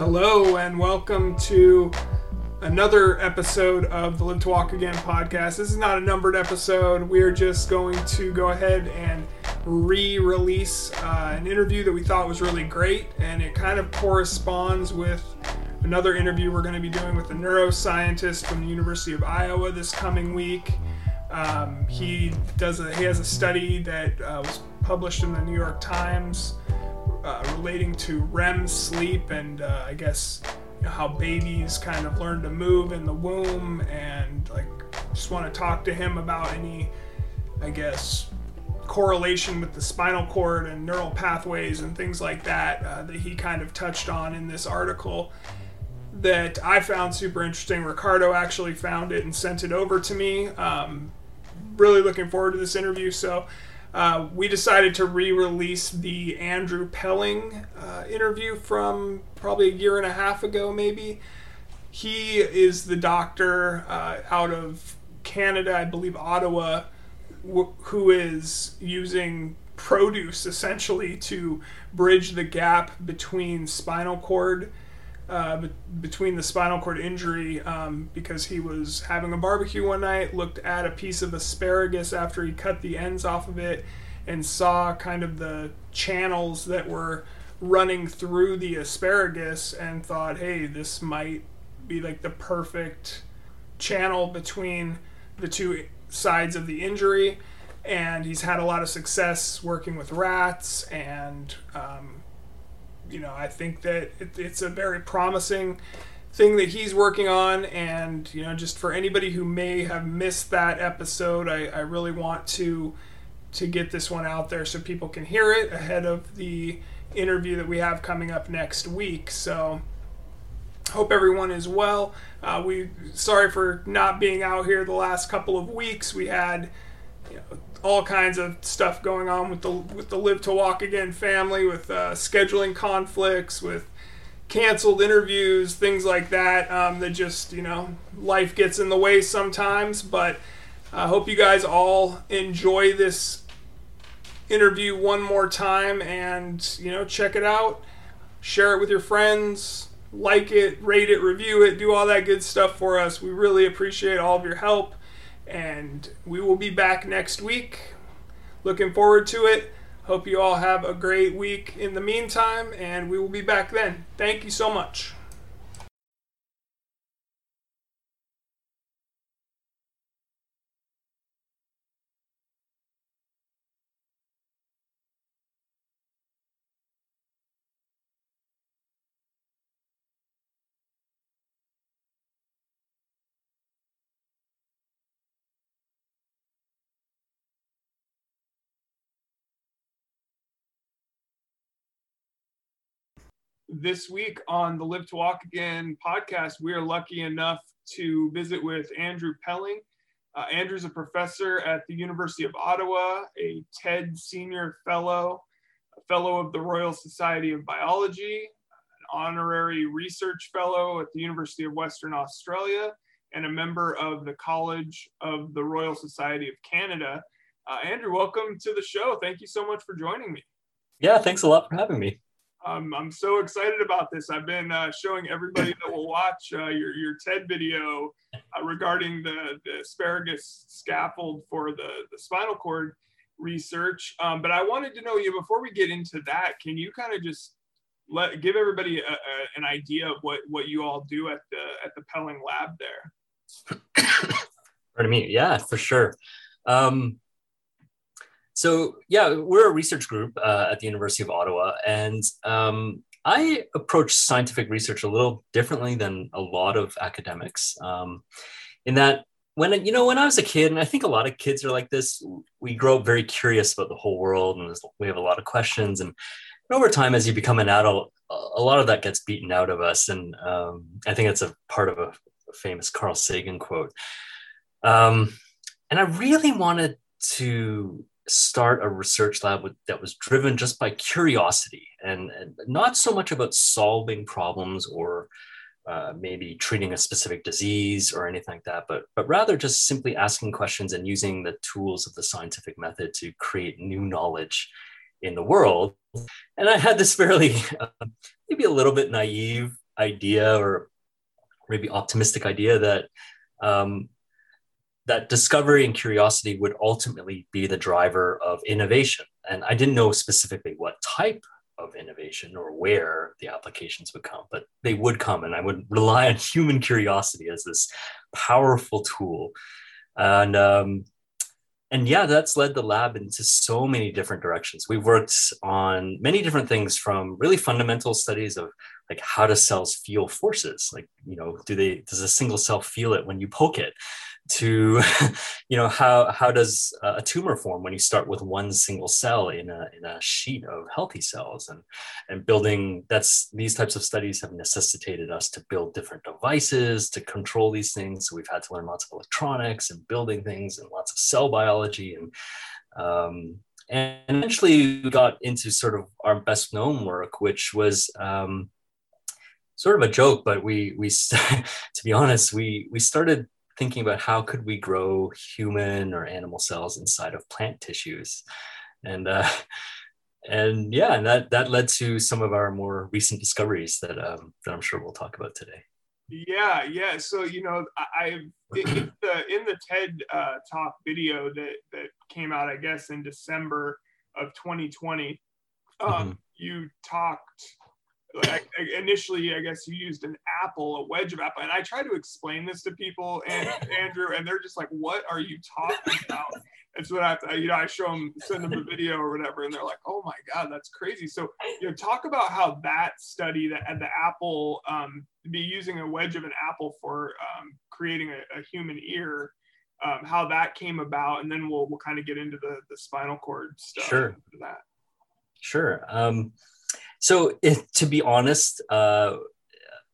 Hello, and welcome to another episode of the Live to Walk Again podcast. This is not a numbered episode. We're just going to go ahead and re release uh, an interview that we thought was really great, and it kind of corresponds with another interview we're going to be doing with a neuroscientist from the University of Iowa this coming week. Um, he does a, he has a study that uh, was published in the New York Times uh, relating to REM sleep and uh, I guess you know, how babies kind of learn to move in the womb and like just want to talk to him about any I guess correlation with the spinal cord and neural pathways and things like that uh, that he kind of touched on in this article that I found super interesting. Ricardo actually found it and sent it over to me. Um, really looking forward to this interview. So uh, we decided to re-release the Andrew Pelling uh, interview from probably a year and a half ago, maybe. He is the doctor uh, out of Canada, I believe Ottawa, wh- who is using produce essentially to bridge the gap between spinal cord uh, be- between the spinal cord injury um, because he was having a barbecue one night, looked at a piece of asparagus after he cut the ends off of it, and saw kind of the channels that were running through the asparagus and thought, hey, this might be like the perfect channel between the two sides of the injury. And he's had a lot of success working with rats and um, you know, I think that it, it's a very promising thing that he's working on. And, you know, just for anybody who may have missed that episode, I, I really want to to get this one out there so people can hear it ahead of the interview that we have coming up next week. So hope everyone is well. Uh, we sorry for not being out here the last couple of weeks. We had you know, all kinds of stuff going on with the with the Live to Walk Again family, with uh, scheduling conflicts, with canceled interviews, things like that. Um, that just you know life gets in the way sometimes. But I hope you guys all enjoy this interview one more time, and you know check it out, share it with your friends. Like it, rate it, review it, do all that good stuff for us. We really appreciate all of your help and we will be back next week. Looking forward to it. Hope you all have a great week in the meantime, and we will be back then. Thank you so much. This week on the Live to Walk Again podcast, we are lucky enough to visit with Andrew Pelling. Uh, Andrew's a professor at the University of Ottawa, a TED Senior Fellow, a Fellow of the Royal Society of Biology, an honorary research fellow at the University of Western Australia, and a member of the College of the Royal Society of Canada. Uh, Andrew, welcome to the show. Thank you so much for joining me. Yeah, thanks a lot for having me. Um, I'm so excited about this. I've been uh, showing everybody that will watch uh, your, your TED video uh, regarding the, the asparagus scaffold for the, the spinal cord research. Um, but I wanted to know you before we get into that, can you kind of just let give everybody a, a, an idea of what, what you all do at the at the Pelling lab there? Pardon me. Yeah, for sure. Um, so yeah, we're a research group uh, at the University of Ottawa, and um, I approach scientific research a little differently than a lot of academics. Um, in that, when you know, when I was a kid, and I think a lot of kids are like this, we grow up very curious about the whole world, and we have a lot of questions. And over time, as you become an adult, a lot of that gets beaten out of us. And um, I think it's a part of a, famous Carl Sagan quote. Um, and I really wanted to start a research lab with, that was driven just by curiosity and, and not so much about solving problems or uh, maybe treating a specific disease or anything like that, but, but rather just simply asking questions and using the tools of the scientific method to create new knowledge in the world. And I had this fairly, uh, maybe a little bit naive idea or maybe optimistic idea that um, that discovery and curiosity would ultimately be the driver of innovation. And I didn't know specifically what type of innovation or where the applications would come, but they would come, and I would rely on human curiosity as this powerful tool. And um, and yeah, that's led the lab into so many different directions. We've worked on many different things from really fundamental studies of like how do cells feel forces? Like, you know, do they does a single cell feel it when you poke it? To you know how how does a tumor form when you start with one single cell in a in a sheet of healthy cells? And and building that's these types of studies have necessitated us to build different devices to control these things. So we've had to learn lots of electronics and building things and lots of cell biology. And um, and eventually we got into sort of our best known work which was um, sort of a joke but we we to be honest we we started thinking about how could we grow human or animal cells inside of plant tissues. And uh, and yeah and that that led to some of our more recent discoveries that um, that i'm sure we'll talk about today. Yeah yeah. So you know i in the in the ted uh, talk video that that came out i guess in december of 2020 um, mm-hmm. you talked like initially i guess you used an apple a wedge of apple and i try to explain this to people and andrew and they're just like what are you talking about? It's what i have to you know i show them send them a video or whatever and they're like oh my god that's crazy. So you know talk about how that study that had the apple um, be using a wedge of an apple for um, creating a, a, human ear um, how that came about and then we'll we'll kind of get into the the spinal cord stuff sure. that. Sure. Um so, if, to be honest, uh,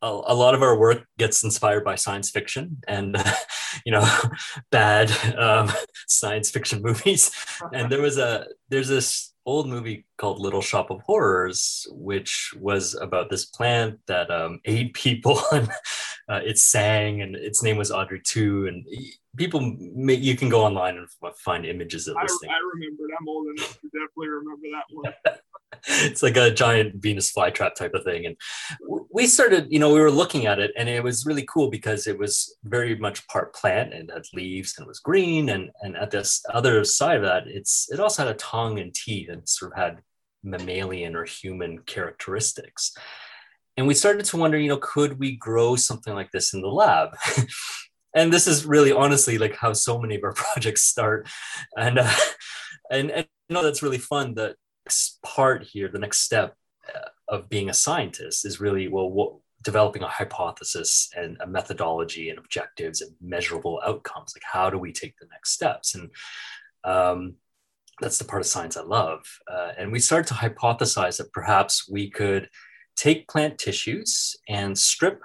a, a, lot of our work gets inspired by science fiction and, uh, you know, bad um, science fiction movies. And there was a there's this old movie called Little Shop of Horrors, which was about this plant that um, ate people and uh, it sang, and its name was Audrey 2. And people, may, you can go online and find images of this I, thing. I remember it. I'm old enough to definitely remember that one. it's like a giant Venus flytrap type of thing. And we started, you know, we were looking at it and it was really cool because it was very much part plant and had leaves and it was green. And, and at this other side of that, it's, it also had a tongue and teeth and sort of had mammalian or human characteristics. And we started to wonder, you know, could we grow something like this in the lab? and this is really honestly like how so many of our projects start. And, uh, and, and you know, that's really fun that part here, the next step uh, of being a scientist is really, well, what, developing a hypothesis and a methodology and objectives and measurable outcomes. Like, how do we take the next steps? And um, that's the part of science I love. Uh, and we started to hypothesize that perhaps we could take plant tissues and strip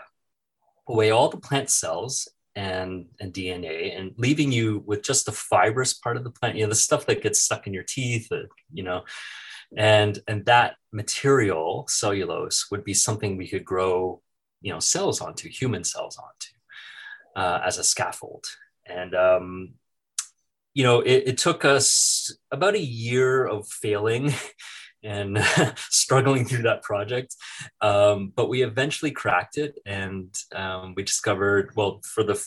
away all the plant cells and, and DNA and leaving you with just the fibrous part of the plant, you know, the stuff that gets stuck in your teeth, uh, you know, and and that material cellulose would be something we could grow you know cells onto human cells onto uh, as a scaffold. And um, you know it, it, took us about a year of failing and struggling through that project. Um, but we eventually cracked it and um, we discovered well for the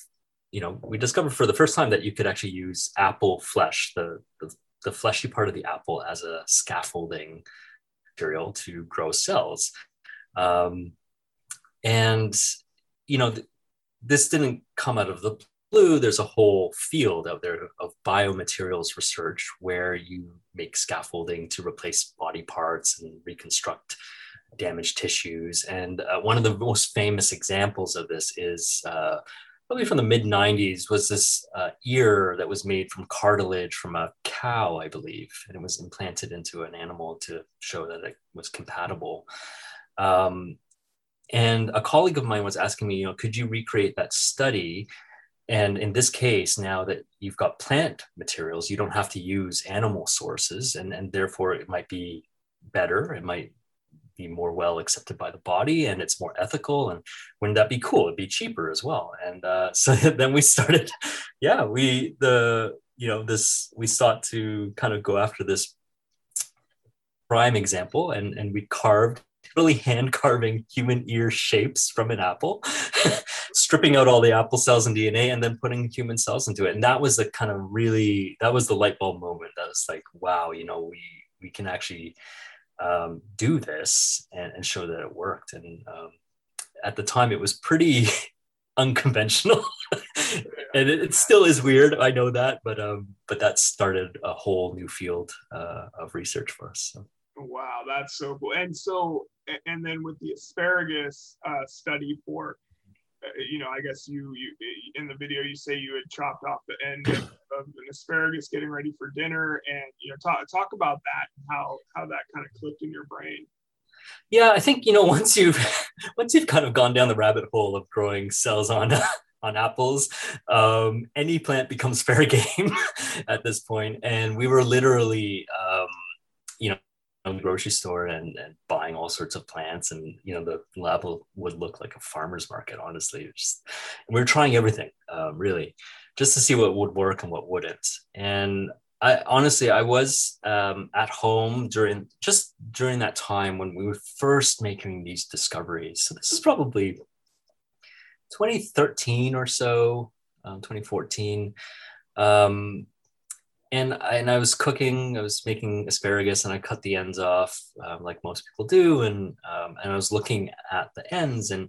you know we discovered for the first time that you could actually use apple flesh the, the the fleshy part of the apple as a scaffolding material to grow cells. Um, and, you know, th- this didn't come out of the blue. There's a whole field out there of biomaterials research where you make scaffolding to replace body parts and reconstruct damaged tissues. And uh, one of the most famous examples of this is uh, probably from the mid 90s was this uh, ear that was made from cartilage from a cow i believe and it was implanted into an animal to show that it was compatible. Um, and a colleague of mine was asking me you know could you recreate that study? And in this case now that you've got plant materials you don't have to use animal sources and, and therefore it might be better it might be more well accepted by the body and it's more ethical and wouldn't that be cool it'd be cheaper as well and uh, so then we started yeah we the you know this we sought to kind of go after this prime example and and we carved really hand carving human ear shapes from an apple, stripping out all the apple cells and DNA, and then putting human cells into it. And that was the kind of really that was the light bulb moment. That was like, wow, you know, we we can actually um, do this and, and, show that it worked. And um, at the time, it was pretty unconventional, and it, it, still is weird. I know that, but um, but that started a whole new field uh, of research for us. So. Wow, that's so cool. And so, and then with the asparagus uh, study for, uh, you know, I guess you you in the video you say you had chopped off the end of an asparagus getting ready for dinner, and you know, talk talk about that and how how that kind of clicked in your brain. Yeah, I think you know once you've once you've kind of gone down the rabbit hole of growing cells on on apples, um, any plant becomes fair game at this point. And we were literally, um, you know, in the grocery store and, and buying all sorts of plants, and you know, the lab would look like a farmer's market. Honestly, just we're trying everything, um, really, just to see what would work and what wouldn't. And I honestly, I was um, at home during just during that time when we were first making these discoveries. So this is probably 2013 or so, um, 2014. Um, and I, and I was cooking. I was making asparagus, and I cut the ends off, um, like most people do. And um, and I was looking at the ends, and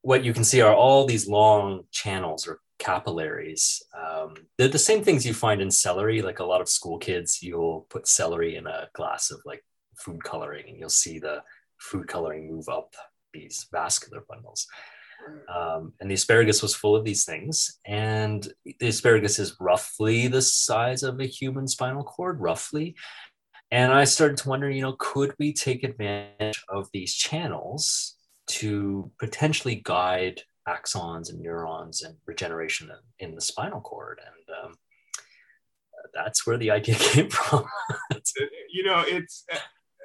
what you can see are all these long channels or capillaries. Um, they're the same things you find in celery. Like a lot of school kids, you'll put celery in a glass of like food coloring, and you'll see the food coloring move up these vascular bundles. Um, and the asparagus was full of these things. And the asparagus is roughly the size of a human spinal cord, roughly. And I started to wonder, you know, could we take advantage of these channels to potentially guide axons and neurons and regeneration in, in the spinal cord. And um, that's where the idea came from. you know, it's,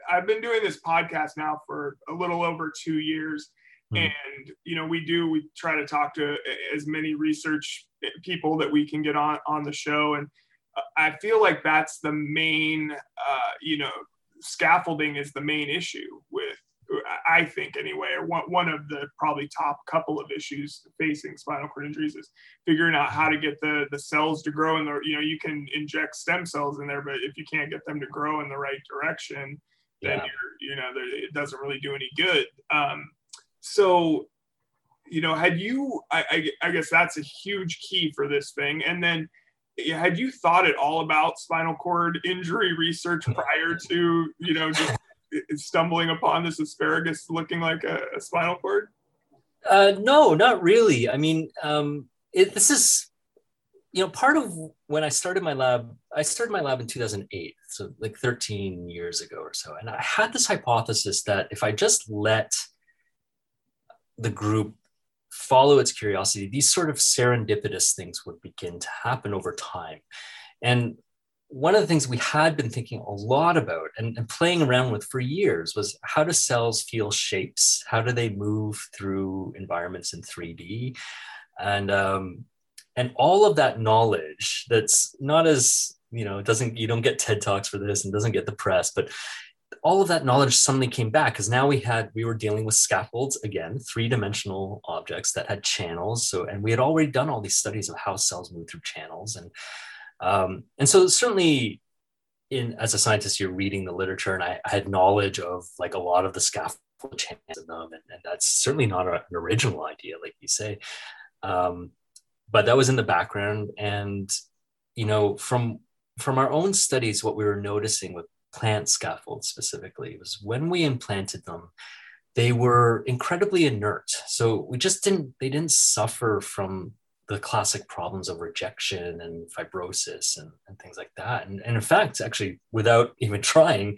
I've been doing this podcast now for a little over two years. Mm. And, you know, we do, we try to talk to as many research people that we can get on, on the show. And I feel like that's the main, uh, you know, scaffolding is the main issue with I think anyway, or one, one of the probably top couple of issues facing spinal cord injuries is figuring out how to get the the cells to grow in the you know you can inject stem cells in there, but if you can't get them to grow in the right direction, then yeah. you're you know it doesn't really do any good. Um, so you know, had you I, I I guess that's a huge key for this thing, and then had you thought at all about spinal cord injury research prior to you know just stumbling upon this asparagus looking like a, a spinal cord? Uh, no, not really. I mean, um, it, this is, you know, part of when I started my lab, I started my lab in 2008, so like 13 years ago or so. And I had this hypothesis that if I just let the group follow its curiosity, these sort of serendipitous things would begin to happen over time. And one of the things we had been thinking a lot about and, and, playing around with for years was how do cells feel shapes? How do they move through environments in 3D? And um, and all of that knowledge that's not as you know doesn't you don't get TED talks for this and doesn't get the press, but all of that knowledge suddenly came back because now we had we were dealing with scaffolds again three-dimensional objects that had channels so and we had already done all these studies of how cells move through channels and um, and so certainly in as a scientist, you're reading the literature and I, I had knowledge of like a lot of the scaffold chance of them. And, and that's certainly not a, an original idea, like you say. Um, but that was in the background. And, you know, from from our own studies, what we were noticing with plant scaffolds specifically was when we implanted them, they were incredibly inert. So we just didn't, they didn't suffer from the classic problems of rejection and fibrosis and, and things like that. And, and in fact, actually, without even trying,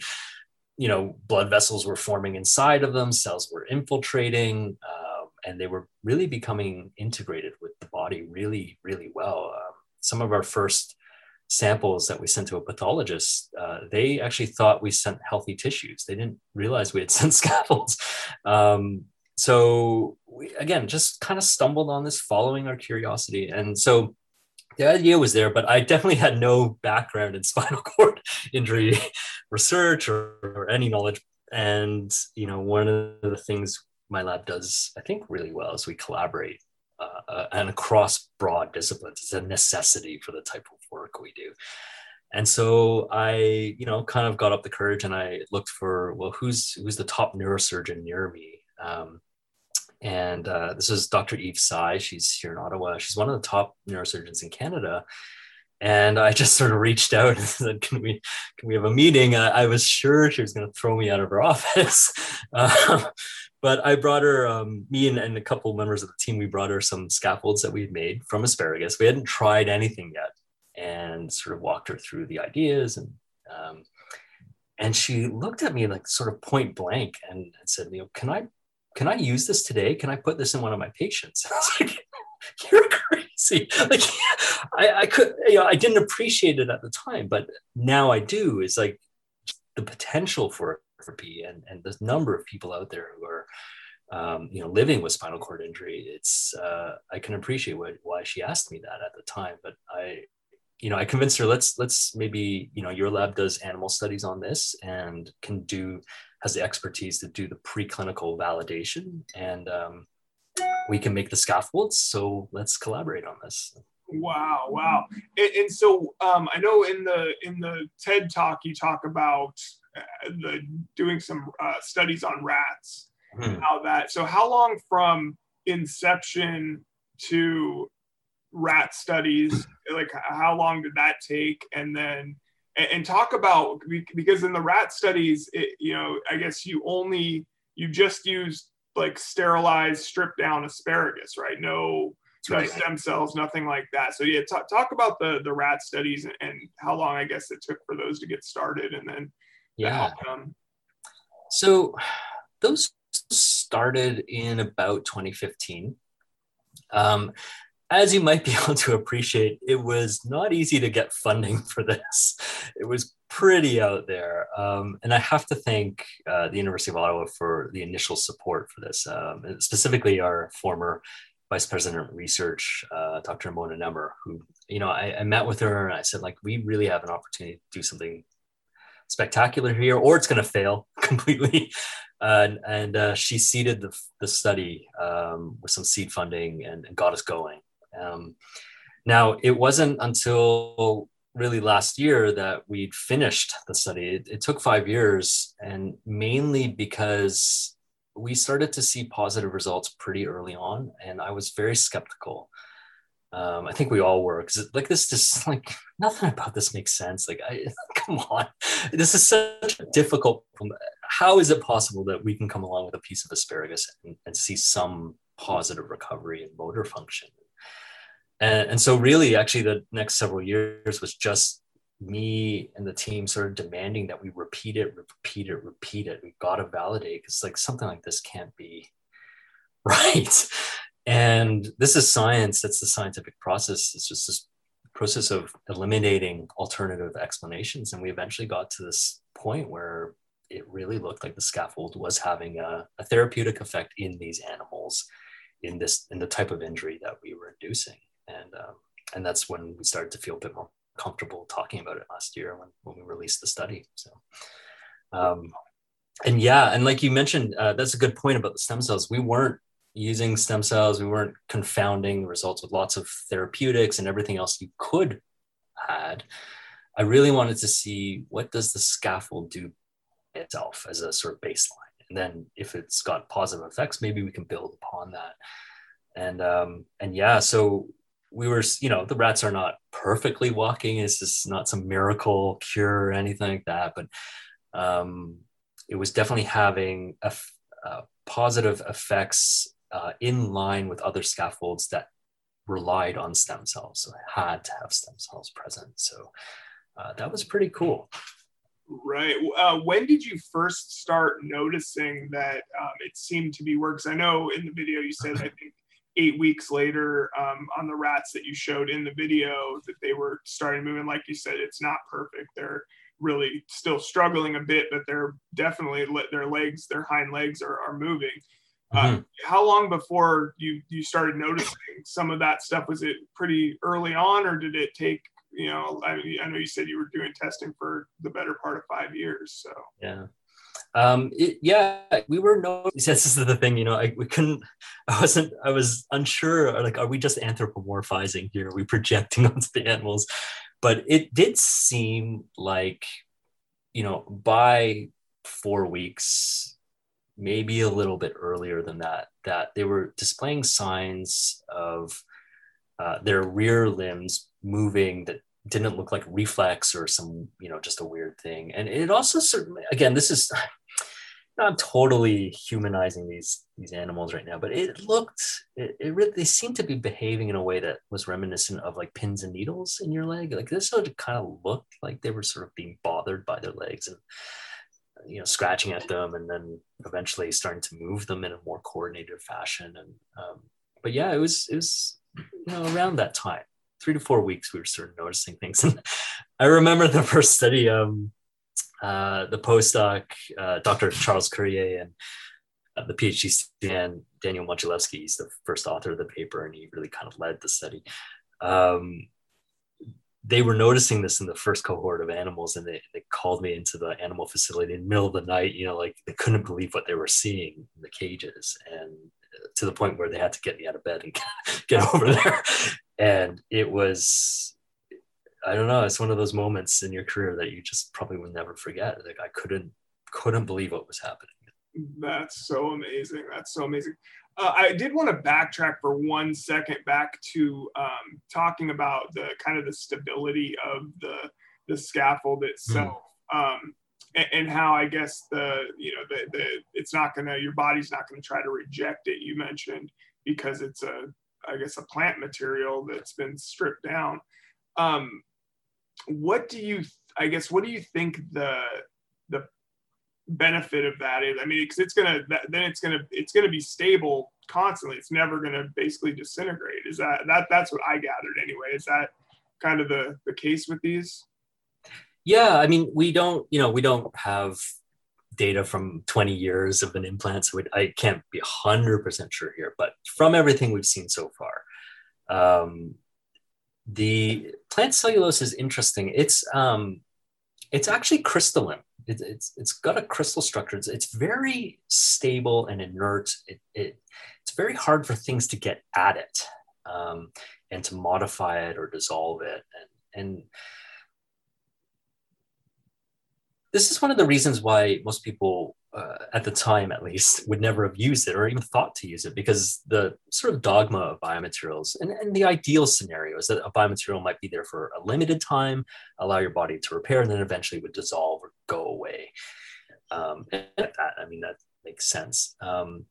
you know, blood vessels were forming inside of them, cells were infiltrating, uh, and they were really becoming integrated with the body really, really well. Um, some of our first samples that we sent to a pathologist, uh, they actually thought we sent healthy tissues. They didn't realize we had sent scaffolds. Um, so we, again, just kind of stumbled on this following our curiosity. And so the idea was there, but I definitely had no background in spinal cord injury research or, or any knowledge and you know, one of the things my lab does, I think, really well is we collaborate uh, uh, and across broad disciplines. It's a necessity for the type of work we do. And so I, you know, kind of got up the courage and I looked for, well, who's who's the top neurosurgeon near me? Um, and uh, this is Dr. Eve Tsai. She's here in Ottawa. She's one of the top neurosurgeons in Canada. And I just sort of reached out and said, "Can we, can we have a meeting?" I, I was sure she was going to throw me out of her office, um, but I brought her, um, me and, and a couple members of the team. We brought her some scaffolds that we had made from asparagus. We hadn't tried anything yet, and sort of walked her through the ideas and. Um, and she looked at me like sort of point blank and said, "You know, can I can I use this today? Can I put this in one of my patients? I was like, you're crazy. Like I, I could, you know, I didn't appreciate it at the time, but now I do. Is like the potential for therapy and, and the number of people out there who are, um, you know, living with spinal cord injury. It's, uh, I can appreciate what, why she asked me that at the time, but I, you know, I convinced her, let's, let's maybe, you know, your lab does animal studies on this and can do has the expertise to do the preclinical validation and um, we can make the scaffolds so let's collaborate on this. Wow wow. And, and so um, i know in the in the ted talk you talk about uh, the doing some uh, studies on rats hmm. how that so how long from inception to rat studies like how long did that take? And then and, talk about because in the rat studies, it, you know, I guess you only you just used like sterilized, stripped down asparagus, right? No, no stem cells, nothing like that. So yeah, talk, talk about the the rat studies and, and, how long I guess it took for those to get started, and then yeah. So those started in about 2015. Um, as you might be able to appreciate, it was not easy to get funding for this. It was pretty out there. Um, and I have to thank uh, the University of Ottawa for the initial support for this, um, specifically our former Vice President of Research, uh, Dr. Mona Nemer, who, you know, I, I met with her and I said, like, we really have an opportunity to do something spectacular here, or it's going to fail completely. Uh, and uh, she seeded the, the study um, with some seed funding and, and, got us going. Um, now, it wasn't until really last year that we'd finished the study. It, it, took five years, and mainly because we started to see positive results pretty early on, and I was very skeptical. Um, I think we all were because like this, just like nothing about this makes sense. Like, I come on, this is such a difficult. How is it possible that we can come along with a piece of asparagus and, and see some positive recovery in motor function and, and so really actually the next several years was just me and the team sort of demanding that we repeat it repeat it repeat it. We've got to validate because like something like this can't be right. And this is science. That's the scientific process. It's just this process of eliminating alternative explanations. And we eventually got to this point where it really looked like the scaffold was having a, a therapeutic effect in these animals in this in the type of injury that we were inducing and um, and that's when we started to feel a bit more comfortable talking about it last year when, when we released the study so. Um, and yeah and like you mentioned uh, that's a good point about the stem cells. We weren't using stem cells. We weren't confounding the results with lots of therapeutics and everything else you could add i really wanted to see what does the scaffold do itself as a sort of baseline? And then if it's got positive effects maybe we can build upon that. And um and yeah so we were, you know, the rats are not perfectly walking. It's just not some miracle cure or anything like that. But um, it was definitely having a, a positive effects uh, in line with other scaffolds that relied on stem cells. So it had to have stem cells present. So uh, that was pretty cool. Right. Uh, when did you first start noticing that um, it seemed to be works? I know in the video you said I think eight weeks later um, on the rats that you showed in the video that they were starting moving like you said it's not perfect. They're really still struggling a bit but they're definitely their legs their hind legs are, are moving. Uh, mm-hmm. uh, how long before you you started noticing some of that stuff? Was it pretty early on or did it take you know I, I know you said you were doing testing for the better part of five years so. Yeah Um, it, yeah, we were no. This is the thing, you know. I we couldn't. I wasn't. I was unsure. Like, are we just anthropomorphizing here? Are we projecting onto the animals? But it did seem like, you know, by four weeks, maybe a little bit earlier than that, that they were displaying signs of uh, their rear limbs moving that didn't look like reflex or some you know just a weird thing and it also certainly again this is not totally humanizing these these animals right now but it looked it, it really they seemed to be behaving in a way that was reminiscent of like pins and needles in your leg like this sort of kind of looked like they were sort of being bothered by their legs and you know scratching at them and then eventually starting to move them in a more coordinated fashion and um, but yeah it was it was you know around that time three to four weeks, we were sort of noticing things. And I remember the first study, um, uh, the postdoc, uh, Dr. Charles Cuerrier, and uh, the PhD student, Daniel Modulevsky, he's the first author of the paper, and he really kind of led the study. Um, they were noticing this in the first cohort of animals and they, they called me into the animal facility in the middle of the night you know like they couldn't believe what they were seeing in the cages and to the point where they had to get me out of bed and get over there and it was i don't know it's one of those moments in your career that you just probably will never forget like i couldn't couldn't believe what was happening that's so amazing that's so amazing uh, i did want to backtrack for one second back to um, talking about the kind of the stability of the the scaffold itself mm. um, and, and, how i guess the you know the, the it's not gonna your body's not gonna try to reject it you mentioned because it's a I guess a plant material that's been stripped down. Um, what do you, I guess, what do you think the the benefit of that is? I mean, because it's gonna then it's gonna it's gonna be stable constantly. It's never gonna basically disintegrate. Is that that that's what I gathered anyway? Is that kind of the the case with these? Yeah, I mean, we don't, you know, we don't have data from 20 years of an implant, so it, I can't be 100% sure here. But from everything we've seen so far, um, the plant cellulose is interesting. It's um, it's actually crystalline. It, it's it's got a crystal structure. It's, it's very stable and inert. It, it, it's very hard for things to get at it um, and to modify it or dissolve it. And and this is one of the reasons why most people uh, at the time at least would never have used it or even thought to use it because the sort of dogma of biomaterials and, and the ideal scenario is that a biomaterial might be there for a limited time allow your body to repair and then eventually would dissolve or go away. Um, and that, i mean that makes sense. Um,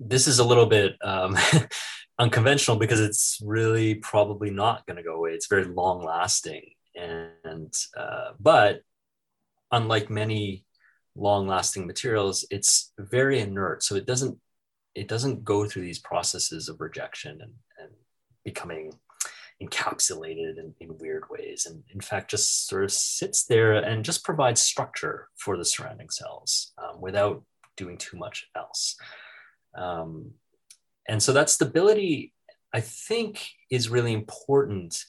this is a little bit um, unconventional because it's really probably not going to go away. It's very long lasting and uh, but unlike many long-lasting materials, it's very inert. So it doesn't it doesn't go through these processes of rejection and, and becoming encapsulated in, in weird ways. And in fact, just sort of sits there and just provides structure for the surrounding cells um, without doing too much else. Um, and so that stability, I think, is really important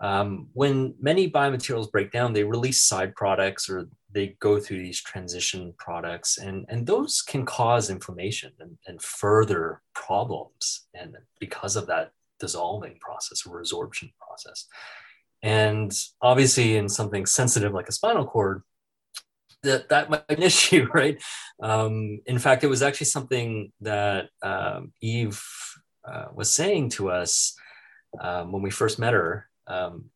um, when many biomaterials break down, they release side products or they go through these transition products, and, and those can cause inflammation and, and further problems. And because of that dissolving process or resorption process. And obviously, in something sensitive like a spinal cord, that that might be an issue, right? Um, in fact, it was actually something that um, Eve uh, was saying to us um, when we first met her um,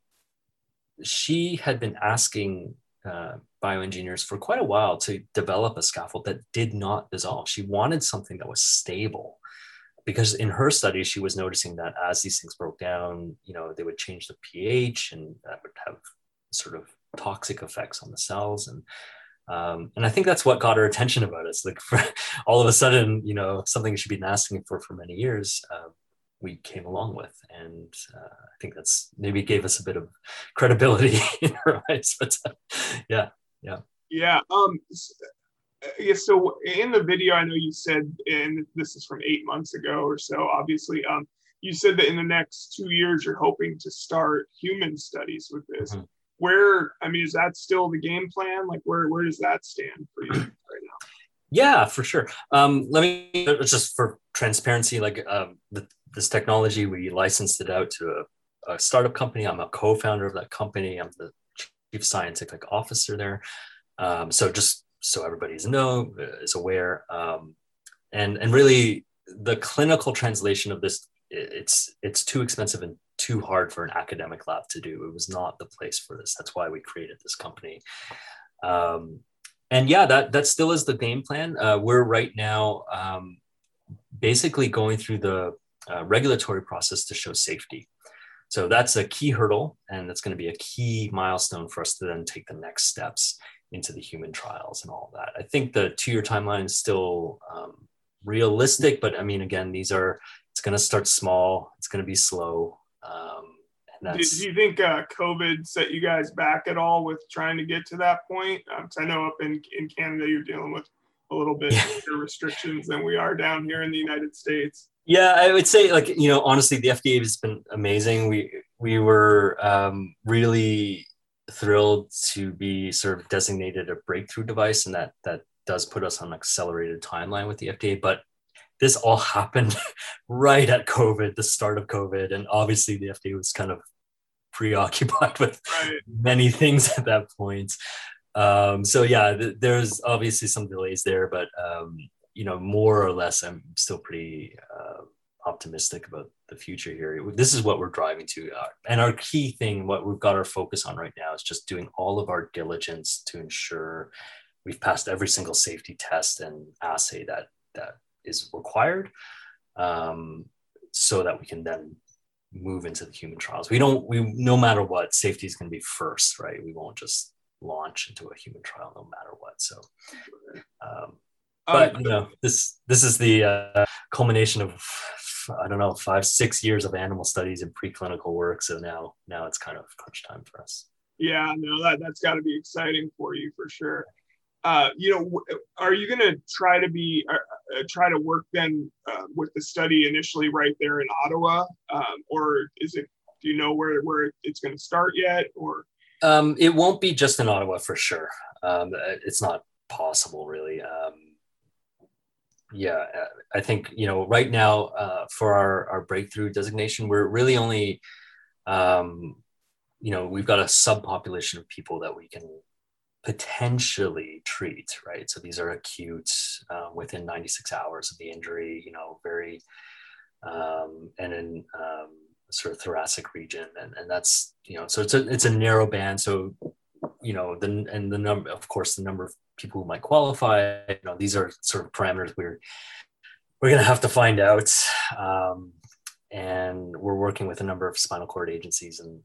she had been asking uh, bioengineers for quite a while to develop a scaffold that did not dissolve. She wanted something that was stable because in her study she was noticing that as these things broke down, you know, they would change the pH and that would have sort of toxic effects on the cells and um, and I think that's what got her attention about it. It's like for, all of a sudden, you know, something she'd been asking for for many years uh, we came along with. And uh, I think that's maybe gave us a bit of credibility in her eyes. But uh, yeah, yeah. Yeah. Um, yeah, so in the video, I know you said, and this is from eight months ago or so, obviously, um, you said that in the next two years, you're hoping to start human studies with this. Mm-hmm. Where, I mean, is that still the game plan? Like, where, where does that stand for you right now? Yeah, for sure. Um, let me just for transparency, like um, the, this technology, we licensed it out to a, a, startup company. I'm a co-founder of that company. I'm the chief scientific officer there. Um, so just so everybody's know is aware, um, and and really the clinical translation of this, it's it's too expensive and too hard for an academic lab to do. It was not the place for this. That's why we created this company. Um, and yeah, that that still is the game plan. Uh, we're right now um, basically going through the uh, regulatory process to show safety. So that's a key hurdle, and that's going to be a key milestone for us to then take the next steps into the human trials and all of that. I think the two-year timeline is still um, realistic, but I mean, again, these are it's going to start small. It's going to be slow. Um, do, do, you think uh, COVID set you guys back at all with trying to get to that point? Because um, I know up in, in Canada, you're dealing with a little bit more restrictions than we are down here in the United States. Yeah, I would say, like you know, honestly, the FDA has been amazing. We we were um, really thrilled to be sort of designated a breakthrough device, and that that does put us on an accelerated timeline with the FDA. But this all happened right at COVID, the start of COVID, and obviously the FDA was kind of preoccupied with right. many things at that point. Um, so yeah, th- there's obviously some delays there, but um, you know, more or less, I'm still pretty uh, optimistic about the future here. This is what we're driving to, uh, and our key thing, what we've got our focus on right now, is just doing all of our diligence to ensure we've passed every single safety test and assay that that is required, um, so that we can then move into the human trials. We don't, we, no matter what, safety is going to be first, right? We won't just launch into a human trial no matter what. So, um, but um, you know, this, this is the uh, culmination of, I don't know, five, six years of animal studies and preclinical work. So now, now it's kind of crunch time for us. Yeah, no, that, that's got to be exciting for you for sure. Uh, you know, are you going to try to be uh, uh, try to work then uh, with the study initially right there in Ottawa, um, or is it? Do you know where where it's going to start yet? Or um, it won't be just in Ottawa for sure. Um, it's not possible, really. Um, yeah, I think you know right now uh, for our our breakthrough designation, we're really only um, you know we've got a subpopulation of people that we can potentially treat, right? So these are acute uh, within 96 hours of the injury, you know, very, um, and in um, sort of thoracic region. And, and that's, you know, so it's a, it's a narrow band. So, you know, the, and the number, of course, the number of people who might qualify, you know, these are sort of parameters we're, we're going to have to find out. Um, and we're working with a number of spinal cord agencies and,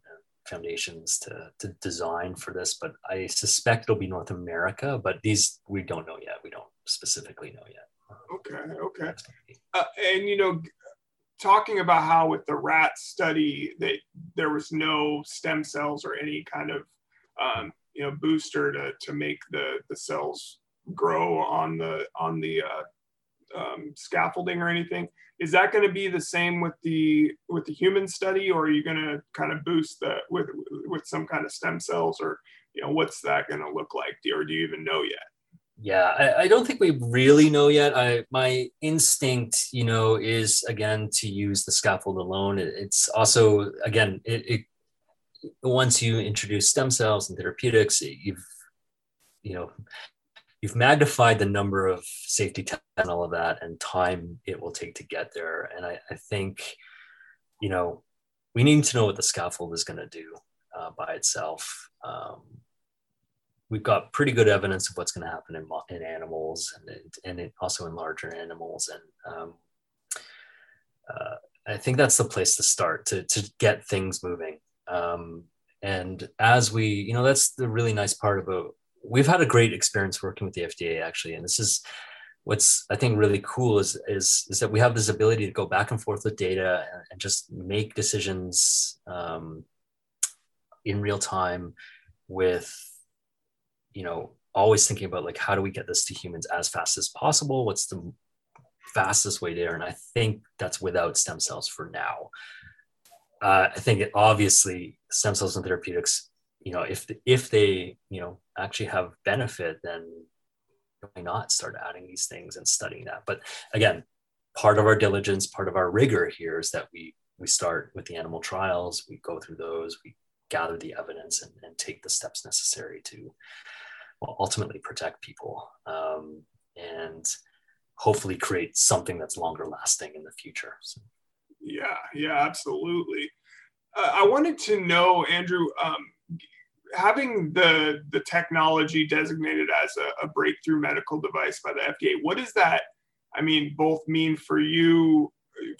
foundations to, to design for this, but I suspect it'll be North America, but these we don't know yet. We don't specifically know yet. Okay, okay. Uh, and you know, talking about how with the rat study that there was no stem cells or any kind of um, you know booster to, to make the the cells grow on the on the uh, um, scaffolding or anything. Is that going to be the same with the with the human study or are you going to kind of boost that with with some kind of stem cells or you know what's that going to look like? Or do you even know yet? Yeah I, I, don't think we really know yet. I my instinct you know is again to use the scaffold alone. It, it's also again it, it once you introduce stem cells and therapeutics you've you know you've magnified the number of safety tests and all of that and time it will take to get there. And I, I think, you know, we need to know what the scaffold is going to do uh, by itself. Um, we've got pretty good evidence of what's going to happen in, in animals and, and it, also in larger animals. And um, uh, I think that's the place to start to, to get things moving. Um, and as we, you know, that's the really nice part about we've had a great experience working with the FDA actually, and this is what's I think really cool is is is that we have this ability to go back and forth with data and, and just make decisions um, in real time with you know always thinking about like how do we get this to humans as fast as possible? What's the fastest way there? And i think that's without stem cells for now uh, i think obviously stem cells and therapeutics you know if if they you know actually have benefit then why not start adding these things and studying that? But again, part of our diligence, part of our rigor here is that we we start with the animal trials, we go through those, we gather the evidence and, and take the steps necessary to well, ultimately protect people um, and hopefully create something that's longer lasting in the future. So. Yeah, yeah, absolutely. Uh, I wanted to know, Andrew, um, having the the technology designated as a, a, breakthrough medical device by the FDA, what does that, I mean, both mean for you,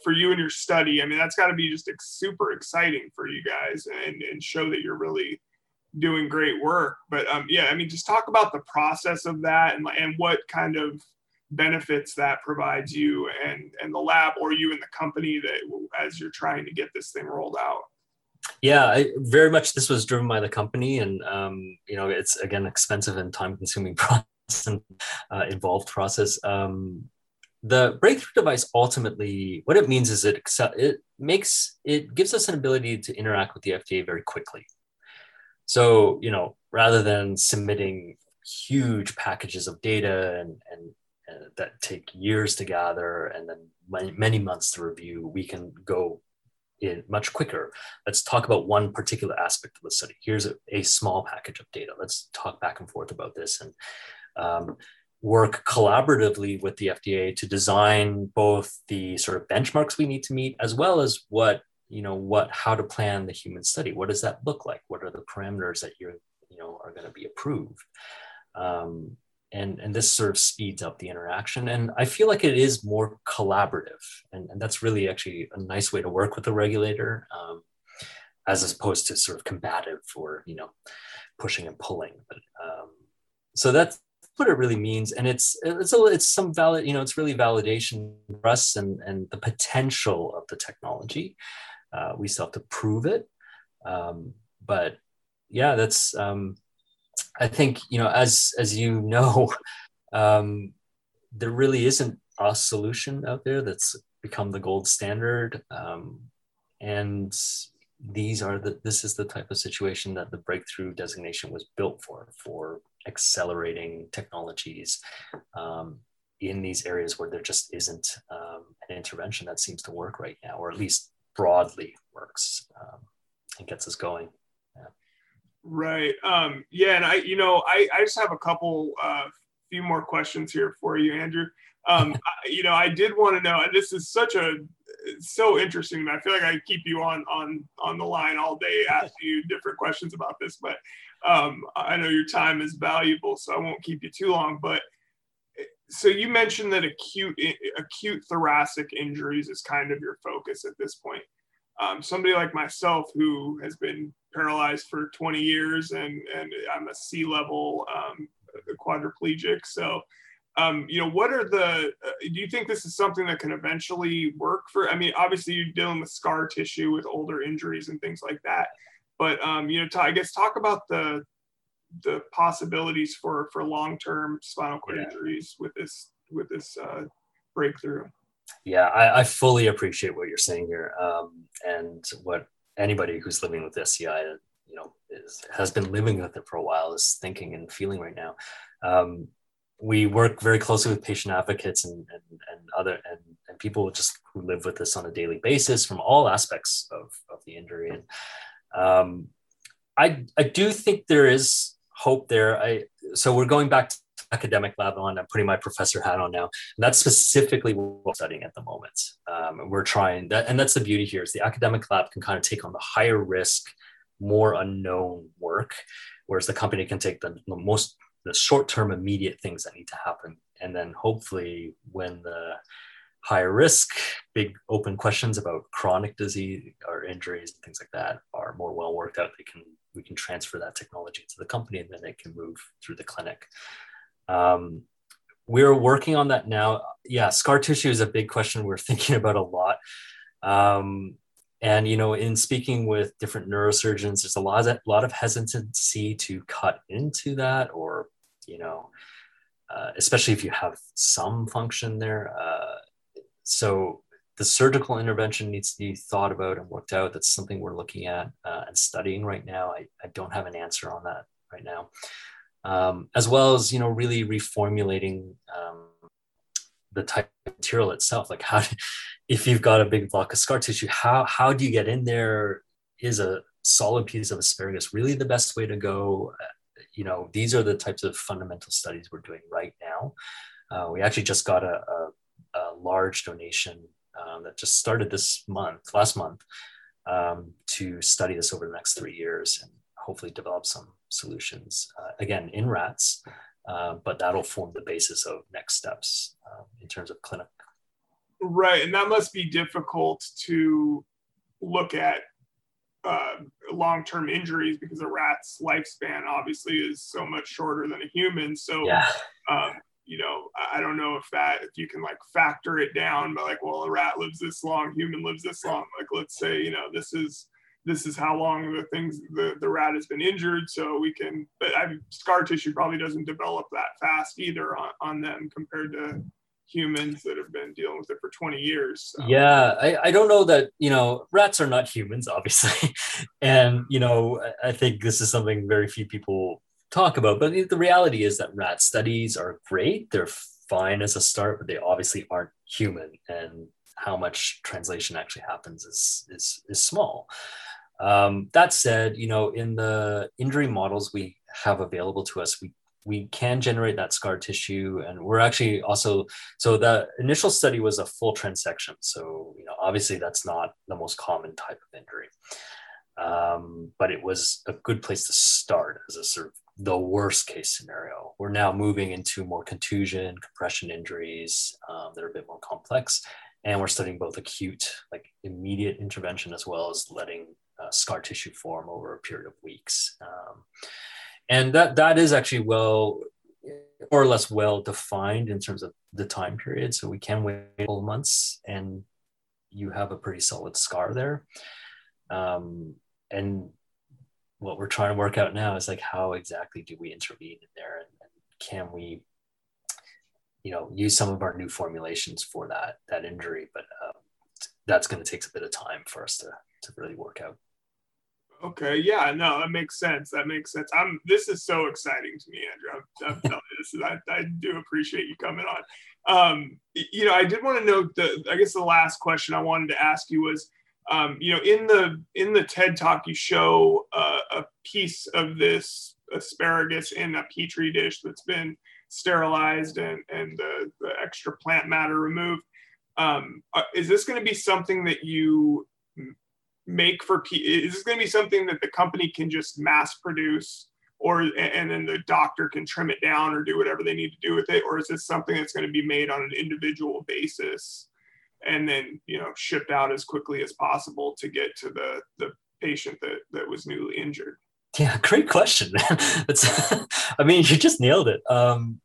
for you and your study? I mean, that's got to be just super exciting for you guys and, and show that you're really doing great work. But um, yeah, I mean, just talk about the process of that and, and what kind of benefits that provides you and, and the lab or you and the company that as you're trying to get this thing rolled out. Yeah, I, very much. This was driven by the company, and um, you know, it's again expensive and time-consuming process and uh, involved process. Um, the breakthrough device ultimately, what it means is it it makes it gives us an ability to interact with the FDA very quickly. So you know, rather than submitting huge packages of data and and that take years to gather and then many, many months to review, we can go in much quicker. Let's talk about one particular aspect of the study. Here's a, a small package of data. Let's talk back and forth about this and um, work collaboratively with the FDA to design both the sort of benchmarks we need to meet, as well as what you know what how to plan the human study. What does that look like? What are the parameters that you're you know are going to be approved? Um, and and this sort of speeds up the interaction. And i feel like it is more collaborative and, and that's really actually a nice way to work with the regulator um, as opposed to sort of combative or you know pushing and pulling. But um, so that's what it really means. And it's it's a, it's some valid you know it's really validation for us and and the potential of the technology. Uh, we still have to prove it. Um, but yeah that's um, I think you know, as as you know, um, there really isn't a solution out there that's become the gold standard, um, and these are the this is the type of situation that the breakthrough designation was built for for accelerating technologies um, in these areas where there just isn't um, an intervention that seems to work right now, or at least broadly works um, and gets us going. Right. Um, yeah, and I, you know, I, I just have a couple, uh, few more questions here for you, Andrew. Um, I, you know, I did want to know. and This is such a so interesting. I feel like I keep you on on on the line all day, asking you different questions about this. But um, I know your time is valuable, so I won't keep you too long. But so you mentioned that acute acute thoracic injuries is kind of your focus at this point. Um, somebody like myself who has been paralyzed for 20 years and and I'm a C level um, quadriplegic. So, um, you know, what are the? Uh, do you think this is something that can eventually work for? I mean, obviously you're dealing with scar tissue with older injuries and things like that, but um, you know, t- I guess talk about the the possibilities for for long term spinal cord yeah. injuries with this with this uh, breakthrough. Yeah, I, I, fully appreciate what you're saying here, um, and what anybody who's living with SCI, you know, is, has been living with it for a while is thinking and feeling right now. Um, we work very closely with patient advocates and, and, and other and, and people just who live with this on a daily basis from all aspects of, of the injury. And um, I, I do think there is hope there. I so we're going back to academic lab on. I'm putting my professor hat on now. And that's specifically what we're studying at the moment. Um, we're trying that, and that's the beauty here is the academic lab can kind of take on the higher risk, more unknown work, whereas the company can take the, the most the short-term immediate things that need to happen. And then hopefully when the higher risk, big open questions about chronic disease or injuries and things like that are more well worked out, they can we can transfer that technology to the company and then it can move through the clinic. Um, we're working on that now. Yeah, scar tissue is a big question we're thinking about a lot. Um, and you know, in speaking with different neurosurgeons, there's a lot of, lot of hesitancy to cut into that, or you know, uh, especially if you have some function there. Uh, so the surgical intervention needs to be thought about and worked out. That's something we're looking at uh, and studying right now. I, I don't have an answer on that right now. Um, as well as you know really reformulating um, the type material itself. Like how, do, if you've got a big block of scar tissue, how how do you get in there? Is a solid piece of asparagus really the best way to go? Uh, you know, these are the types of fundamental studies we're doing right now. Uh, we actually just got a, a, a large donation um, that just started this month, last month, um, to study this over the next three years and hopefully develop some solutions, uh, again, in rats, uh, but that'll form the basis of next steps uh, in terms of clinic. Right. And that must be difficult to look at uh, long-term injuries because a rat's lifespan obviously is so much shorter than a human. So, yeah. um, you know, I don't know if that if you can like factor it down, but like, well, a rat lives this long, human lives this long. Like, let's say, you know, this is this is how long the things the, the rat has been injured so we can but I mean, scar tissue probably doesn't develop that fast either on, on them compared to humans that have been dealing with it for 20 years so. yeah I, I don't know that you know rats are not humans obviously. And you know i think this is something very few people talk about but the reality is that rat studies are great. They're fine as a start but they obviously aren't human and how much translation actually happens is is, is small um, that said, you know, in the injury models we have available to us, we we can generate that scar tissue, and we're actually also so the initial study was a full transection. So you know, obviously that's not the most common type of injury, um, but it was a good place to start as a sort of the worst case scenario. We're now moving into more contusion, compression injuries um, that are a bit more complex, and we're studying both acute, like immediate intervention, as well as letting uh, scar tissue form over a period of weeks. Um, and that that is actually well more or less well defined in terms of the time period. So we can wait a couple months and you have a pretty solid scar there. Um, and what we're trying to work out now is like how exactly do we intervene in there and, and can we you know use some of our new formulations for that that injury but uh, that's going to take a bit of time for us to to really work out Okay, yeah, no, that makes sense. That makes sense. I'm. This is so exciting to me, Andrew. I'm, I'm telling you, this is. I, I do appreciate you coming on. Um, you know, I did want to note the. I guess the last question I wanted to ask you was, um, you know, in the in the TED talk, you show uh, a piece of this asparagus in a petri dish that's been sterilized and and the, the extra plant matter removed. Um, uh, is this going to be something that you make for is this going to be something that the company can just mass produce? Or and then the doctor can trim it down or do whatever they need to do with it? Or is this something that's going to be made on an individual basis and then you know shipped out as quickly as possible to get to the the patient that that was newly injured? Yeah great question. It's, i mean you just nailed it. Um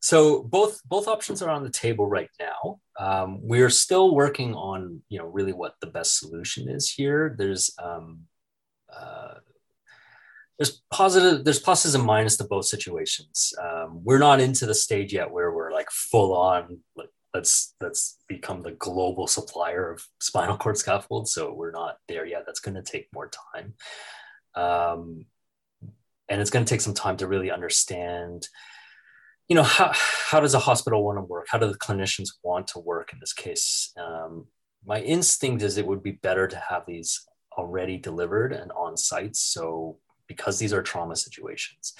so both both options are on the table right now. Um, we're still working on you know really what the best solution is here. There's um, uh, there's positive there's pluses and minuses to both situations. Um, we're not into the stage yet where we're like full on like let's let's become the global supplier of spinal cord scaffolds. So we're not there yet. That's going to take more time, um, and it's going to take some time to really understand you know how, how does a hospital want to work? How do the clinicians want to work in this case? Um, my instinct is it would be better to have these already delivered and on site so because these are trauma situations.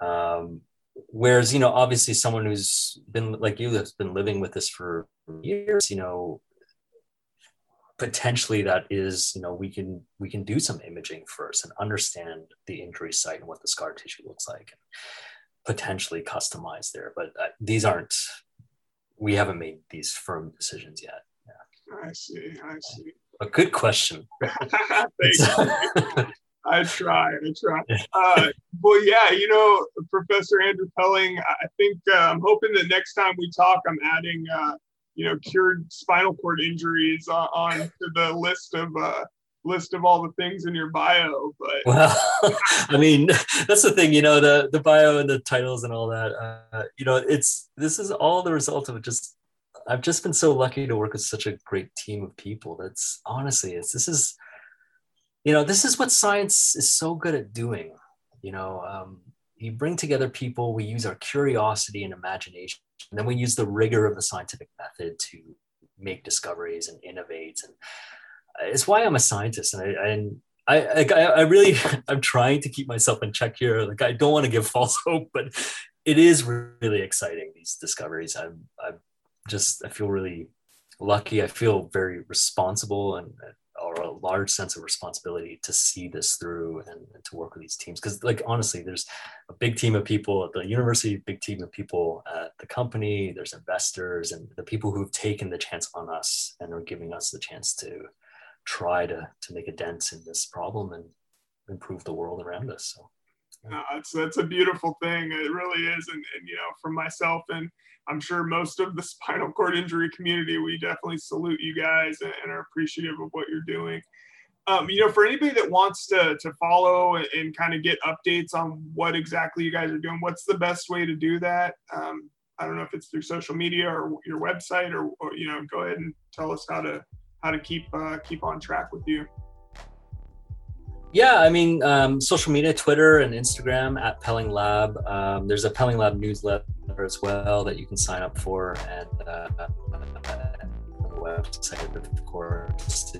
Um, whereas you know obviously someone who's been like you that's been living with this for years you know potentially that is you know we can we can do some imaging first and understand the injury site and what the scar tissue looks like potentially customize there, but uh, these aren't. We haven't made these firm decisions yet. Yeah. I see. I see. A good question. I try. I try. Uh, well, yeah, you know, Professor Andrew Pelling. I think uh, I'm hoping that next time we talk, I'm adding, uh, you know, cured spinal cord injuries on, on to the list of uh, list of all the things in your bio but well i mean that's the thing you know the the bio and the titles and all that uh, you know it's this is all the result of just i've just been so lucky to work with such a great team of people that's honestly it's this is you know this is what science is so good at doing you know um, you bring together people. We use our curiosity and imagination, and then we use the rigor of the scientific method to make discoveries and innovate. And it's why I'm a scientist, and I, and I, I, I really, I'm trying to keep myself in check here. Like, I don't want to give false hope, but it is really exciting. These discoveries, I'm, I'm just, I feel really lucky. I feel very responsible and or a large sense of responsibility to see this through and, and to work with these teams. Because, like, honestly, there's a big team of people at the university, big team of people at the company. There's investors and the people who've taken the chance on us and are giving us the chance to try to to make a dent in this problem and improve the world around us. So. No, that's that's a beautiful thing. It really is, and, and you know, for myself and I'm sure most of the spinal cord injury community, we definitely salute you guys and, and are appreciative of what you're doing. Um, you know, for anybody that wants to to follow and, and, kind of get updates on what exactly you guys are doing, what's the best way to do that? Um, I don't know if it's through social media or your website, or, or you know, go ahead and tell us how to how to keep uh, keep on track with you. Yeah, I mean, um, social media, Twitter and Instagram at Pelling Lab. Um, there's a Pelling Lab newsletter as well that you can sign up for, and uh, the website, of course.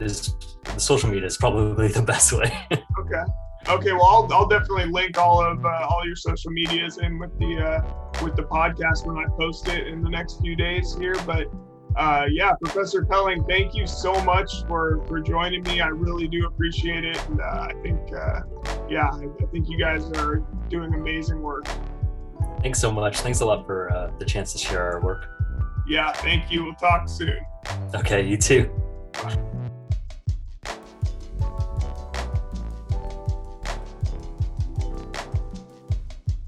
Is, the social media is probably the best way. okay. Okay. Well, I'll, I'll definitely link all of uh, all your social medias in with the uh, with the podcast when I post it in the next few days here. But uh, yeah, Professor Pelling, thank you so much for for joining me. I really do appreciate it, and uh, I think, uh, yeah, I, I, think you guys are doing amazing work. Thanks so much. Thanks a lot for uh, the chance to share our work. Yeah, thank you. We'll talk soon. Okay, you too.